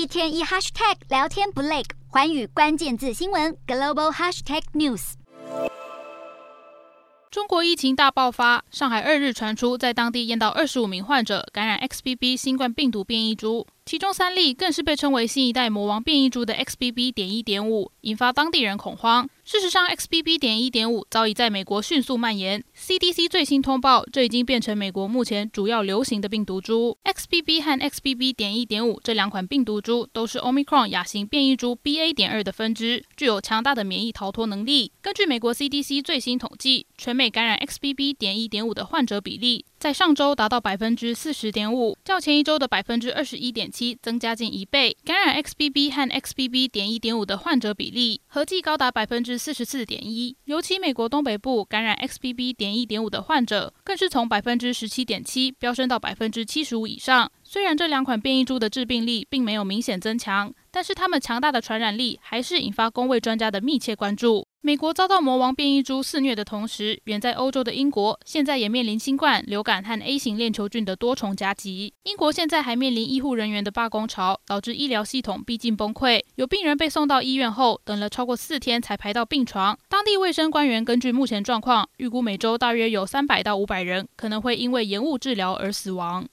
一天一 hashtag 聊天不累，环宇关键字新闻 global hashtag news。中国疫情大爆发，上海二日传出在当地验到二十五名患者感染 XBB 新冠病毒变异株。其中三例更是被称为新一代魔王变异株的 XBB. 点一点五，引发当地人恐慌。事实上，XBB. 点一点五早已在美国迅速蔓延。CDC 最新通报，这已经变成美国目前主要流行的病毒株。XBB 和 XBB. 点一点五这两款病毒株都是 Omicron 亚型变异株 BA. 点二的分支，具有强大的免疫逃脱能力。根据美国 CDC 最新统计，全美感染 XBB. 点一点五的患者比例，在上周达到百分之四十点五，较前一周的百分之二十一点七增加近一倍。感染 XBB 和 XBB. 点一点五的患者比例合计高达百分之四十四点一。尤其美国东北部感染 XBB. 点一点五的患者，更是从百分之十七点七飙升到百分之七十五以上。虽然这两款变异株的致病力并没有明显增强，但是它们强大的传染力还是引发公卫专家的密切关注。美国遭到魔王变异株肆虐的同时，远在欧洲的英国现在也面临新冠、流感和 A 型链球菌的多重夹击。英国现在还面临医护人员的罢工潮，导致医疗系统逼近崩溃。有病人被送到医院后，等了超过四天才排到病床。当地卫生官员根据目前状况，预估每周大约有三百到五百人可能会因为延误治疗而死亡。